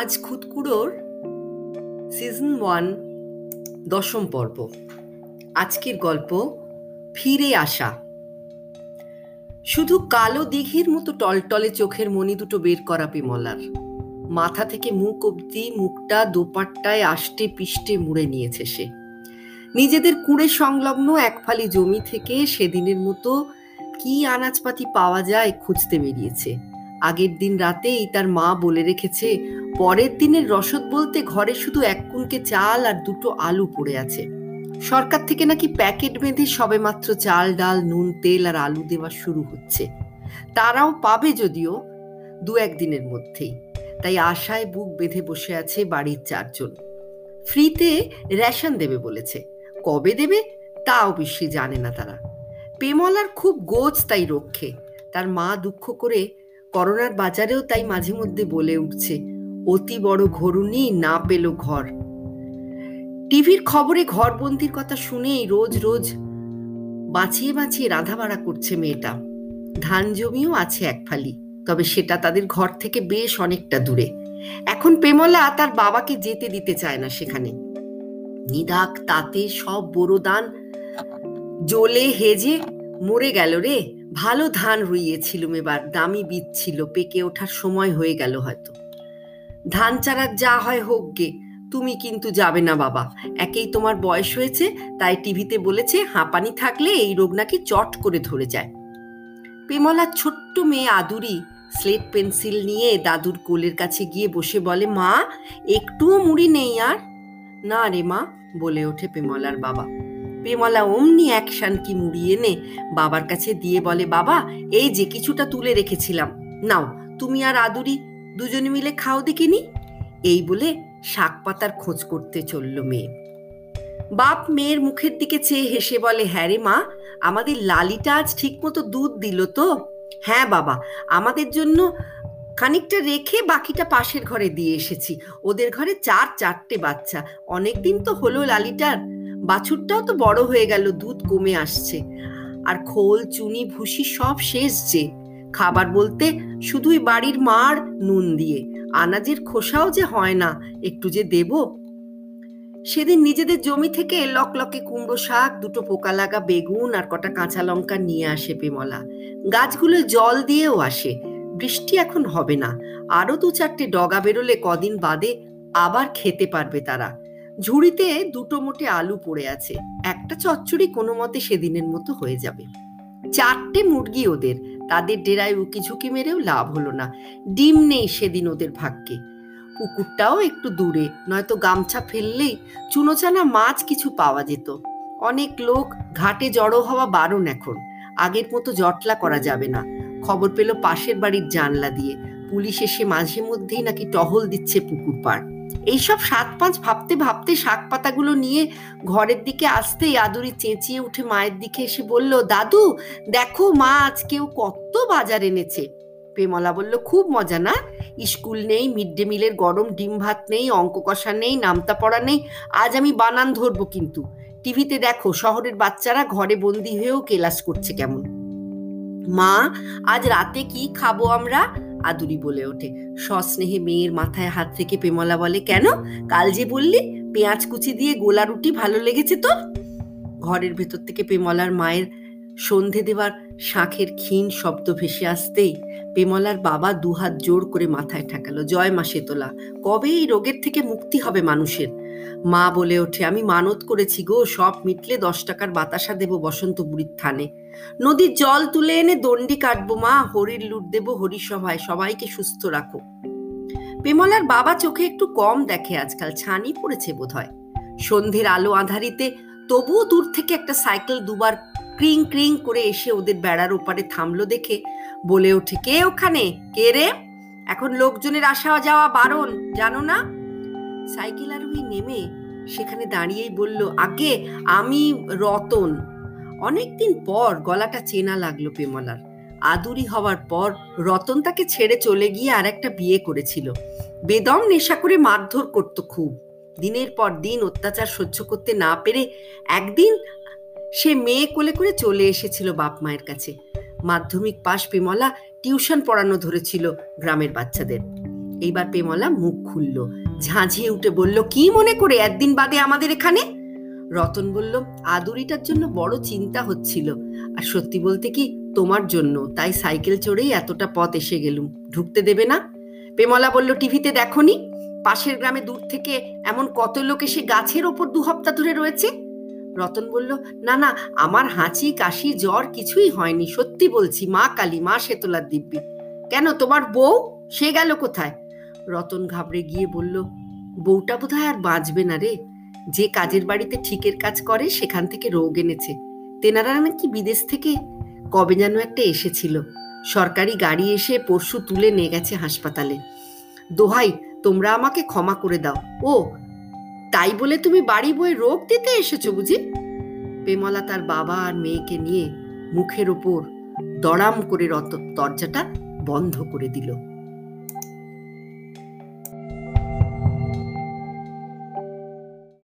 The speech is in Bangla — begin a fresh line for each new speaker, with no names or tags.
আজ খুদকুড়োর সিজন ওয়ান দশম পর্ব। আজকের গল্প, ফিরে আসা। শুধু কালো দিঘির মতো টলটলে চোখের মনি দুটো বের করা পেমলার মাথা থেকে মুখ অব্দি মুখটা দোপাট্টায় আষ্টে পিষ্টে মুড়ে নিয়েছে সে। নিজেদের কুড়ে সংলগ্ন এক ফালি জমি থেকে সেদিনের মতো কি আনাজপাতি পাওয়া যায় খুঁজতে বেরিয়েছে। আগের দিন রাতেই তার মা বলে রেখেছে পরের দিনের রসদ বলতে ঘরে শুধু এক কুনকে চাল আর দুটো আলু পড়ে আছে। সরকার থেকে নাকি প্যাকেট বেঁধে সবে মাত্র চাল, ডাল, নুন, তেল আর আলু দেওয়া শুরু হচ্ছে। তারাও পাবে যদিও দু একদিনের মধ্যেই। তাই আশায় বুক বেঁধে বসে আছে বাড়ির চারজন। ফ্রিতে রেশন দেবে বলেছে। কবে দেবে তা অবশ্যই জানে না তারা। পেমলার খুব গোছ তাই রক্ষে। তার মা দুঃখ করে করোনার বাজারেও তাই মাঝে মধ্যে বলে উঠছে অতি বড় ঘরুনি না পেল ঘর। টিভির খবরে ঘরবন্দির কথা শুনেই রোজ রোজ বাঁচিয়ে বাঁচিয়ে রাধা বাড়া করছে মেয়েটা। ধান জমিও আছে এক ফালি, তবে সেটা তাদের ঘর থেকে বেশ অনেকটা দূরে। এখন পেমলা তার বাবাকে যেতে দিতে চায় না সেখানে। নিদাক, তাতে সব বড় দান জ্বলে হেজে মরে গেল রে। ভালো ধান রুইয়েছিলুম এবার, দামি বীজ ছিল, পেকে ওঠার সময় হয়ে গেল হয়তো। ধান চারার যা হয় হোক গে, তুমি কিন্তু যাবে না বাবা। একেই তোমার বয়স হয়েছে, তাই টিভিতে বলেছে হাঁপানি থাকলে এই রোগ নাকি চট করে ধরে যায়। পেমলার ছোট্ট মেয়ে আদুরি স্লেট পেন্সিল নিয়ে দাদুর কোলের কাছে গিয়ে বসে বলে, মা, একটুও মুড়ি নেই আর? না রে মা, বলে ওঠে পেমলার বাবা। পেমলা অমনি অ্যাকশান কি মুড়ি এনে বাবার কাছে দিয়ে বলে, বাবা, এই যে কিছুটা তুলে রেখেছিলাম। নাও, তুমি আর আদুরি দুজনে মিলে খাও দেখিনি? এই বলে শাক পাতার খোঁজ করতে চলল মেয়ে। বাপ মেয়ের মুখের দিকে চেয়ে হেসে বলে হ্যাঁ রে মা, আমাদের লালিটা আজ ঠিক মতো দুধ দিল তো? হ্যাঁ বাবা, আমাদের জন্য খানিকটা রেখে বাকিটা পাশের ঘরে দিয়ে এসেছি। ওদের ঘরে চার চারটে বাচ্চা। অনেক দিন তো হলো লালিটার। বাছুরটাও তো বড় হয়ে গেল, দুধ কমে আসছে। আর খোল, চুনি, ভুসি সব শেষ যে। খাবার বলতে শুধুই বাড়ির মার নুন দিয়ে। আনাজের খোসাও যে হয় না, একটু যে দেব? সেদিন নিজেদের জমি থেকে লকলকে কুমড়ো শাক, দুটো পোকা লাগা বেগুন আর কটা কাঁচা লঙ্কা নিয়ে আসে পেমলা গাছগুলো জল দিয়েও আসে। বৃষ্টি এখন হবে না। আরও দু চারটে ডগা বেরোলে কদিন বাদে আবার খেতে পারবে তারা। ঝুড়িতে দুটো মোটে আলু পড়ে আছে। একটা চচ্চড়ি কোনো মতে সেদিনের মতো হয়ে যাবে। চারটে মুরগি ওদের। তাদের ডেরায় উকি ঝুঁকি মেরেও লাভ হলো না। ডিম নেই সেদিন ওদের ভাগ্যে। পুকুরটাও একটু দূরে, নয়তো গামছা ফেললেই চুনোচানা মাছ কিছু পাওয়া যেত। অনেক লোক ঘাটে জড়ো হওয়া বারণ এখন। আগের মতো জটলা করা যাবে না। খবর পেল পাশের বাড়ির জানলা দিয়ে। পুলিশ এসে মাঝে মধ্যেই নাকি টহল দিচ্ছে পুকুর পাড়। এইসব সাত পাঁচ ভাবতে ভাবতে শাক পাতাগুলো নিয়ে ঘরের দিকে আসতেই আদুরি চেঁচিয়ে উঠে মায়ের দিকে এসে বলল, দাদু, দেখো মা আজকেও কত বাজার এনেছে। পেমলা বলল, খুব মজা না? স্কুল নেই, মিড ডে মিলের গরম, ডিম ভাত নেই, অঙ্ক কষা নেই, নামতা পড়া নেই, আজ আমি বানান ধরবো কিন্তু। টিভিতে দেখো, শহরের বাচ্চারা ঘরে বন্দি হয়েও কেলাস করছে কেমন। মা, আজ রাতে কি খাব আমরা? আদুরি বলে ওঠে। সস্নেহে মেয়ের মাথায় হাত থেকে পেমলা বলে, কেন? কাল যে বললি, পেঁয়াজ কুচি দিয়ে গোলা রুটি ভালো লেগেছে তোর ঘরের ভেতর থেকে পেমলার মায়ের সন্ধে দেবার শাঁখের ক্ষীণ শব্দ ভেসে আসতেই পেমলার বাবা দুহাত জোর করে মাথায় ঠেকালো, জয় মা তোলা কবে এই রোগের থেকে মুক্তি হবে মানুষের? মা বলে ওঠে, আমি মানত করেছি গো, সব মিটলে দশ টাকার বাতাসা দেব বসন্ত বুড়ির থানে। নদীর জল তুলে এনে দণ্ডি কাটবো মা, হরির লুট দেবো হরিসভায়, সবাইকে সুস্থ রাখো। পেমলার বাবা চোখে একটু কম দেখে আজকাল, ছানি পড়েছে বোধ হয় সন্ধ্যের আলো আধারিতে তবুও দূর থেকে একটা সাইকেল দুবার ক্রিং ক্রিং করে এসে ওদের বেড়ার ওপারে থামলো দেখে বলে ওঠে, কে ওখানে? কে রে? এখন লোকজনের আসা যাওয়া বারণ, জানো না? সাইকেল আরোহী নেমে সেখানে দাঁড়িয়েই বলল, আগে আমি রতন। অনেকদিন পর গলাটা চেনা লাগল পেমলার আদুরি হওয়ার পর রতন তাকে ছেড়ে চলে গিয়ে আর একটা বিয়ে করেছিল। বেদম নেশা করে মারধর করতো খুব। দিনের পর দিন অত্যাচার সহ্য করতে না পেরে একদিন সে মেয়ে কোলে করে চলে এসেছিল বাপ মায়ের কাছে। মাধ্যমিক পাশ পেমলা টিউশন পড়ানো ধরেছিল গ্রামের বাচ্চাদের। এইবার পেমলা মুখ খুলল। ঝাঁঝিয়ে উঠে বলল, কি মনে করে একদিন বাদে আমাদের এখানে? রতন বলল, আদুরিটার জন্য বড় চিন্তা হচ্ছিল। আর সত্যি বলতে কি, তোমার জন্য। তাই সাইকেল চড়েই এতটা পথ এসে গেলুম। ঢুকতে দেবে না? পেমলা বলল, টিভিতে দেখনি? পাশের গ্রামে দূর থেকে এমন কত লোক এসে গাছের ওপর দু হপ্তাহ ধরে রয়েছে? রতন বলল, না না, আমার হাঁচি, কাশি, জ্বর কিছুই হয়নি। সত্যি বলছি, মা কালী, মা শেতলার দিব্যি। কেন, তোমার বউ? সে গেল কোথায়? রতন ঘাবড়ে গিয়ে বলল, বউটা বোধহয় আর বাঁচবে না রে। যে কাজের বাড়িতে ঠিকের কাজ করে, সেখান থেকে রোগ এনেছে। তেনারা নাকি বিদেশ থেকে? কবে যেন একটা এসেছিল। সরকারি গাড়ি এসে পরশু তুলে নিয়ে গেছে হাসপাতালে। দোহাই, তোমরা আমাকে ক্ষমা করে দাও। ও, তাই বলে তুমি বাড়ি বয়ে রোগ দিতে এসেছ বুঝি? পেমলা তার বাবা আর মেয়েকে নিয়ে মুখের ওপর দড়াম করে রত দরজাটা বন্ধ করে দিল।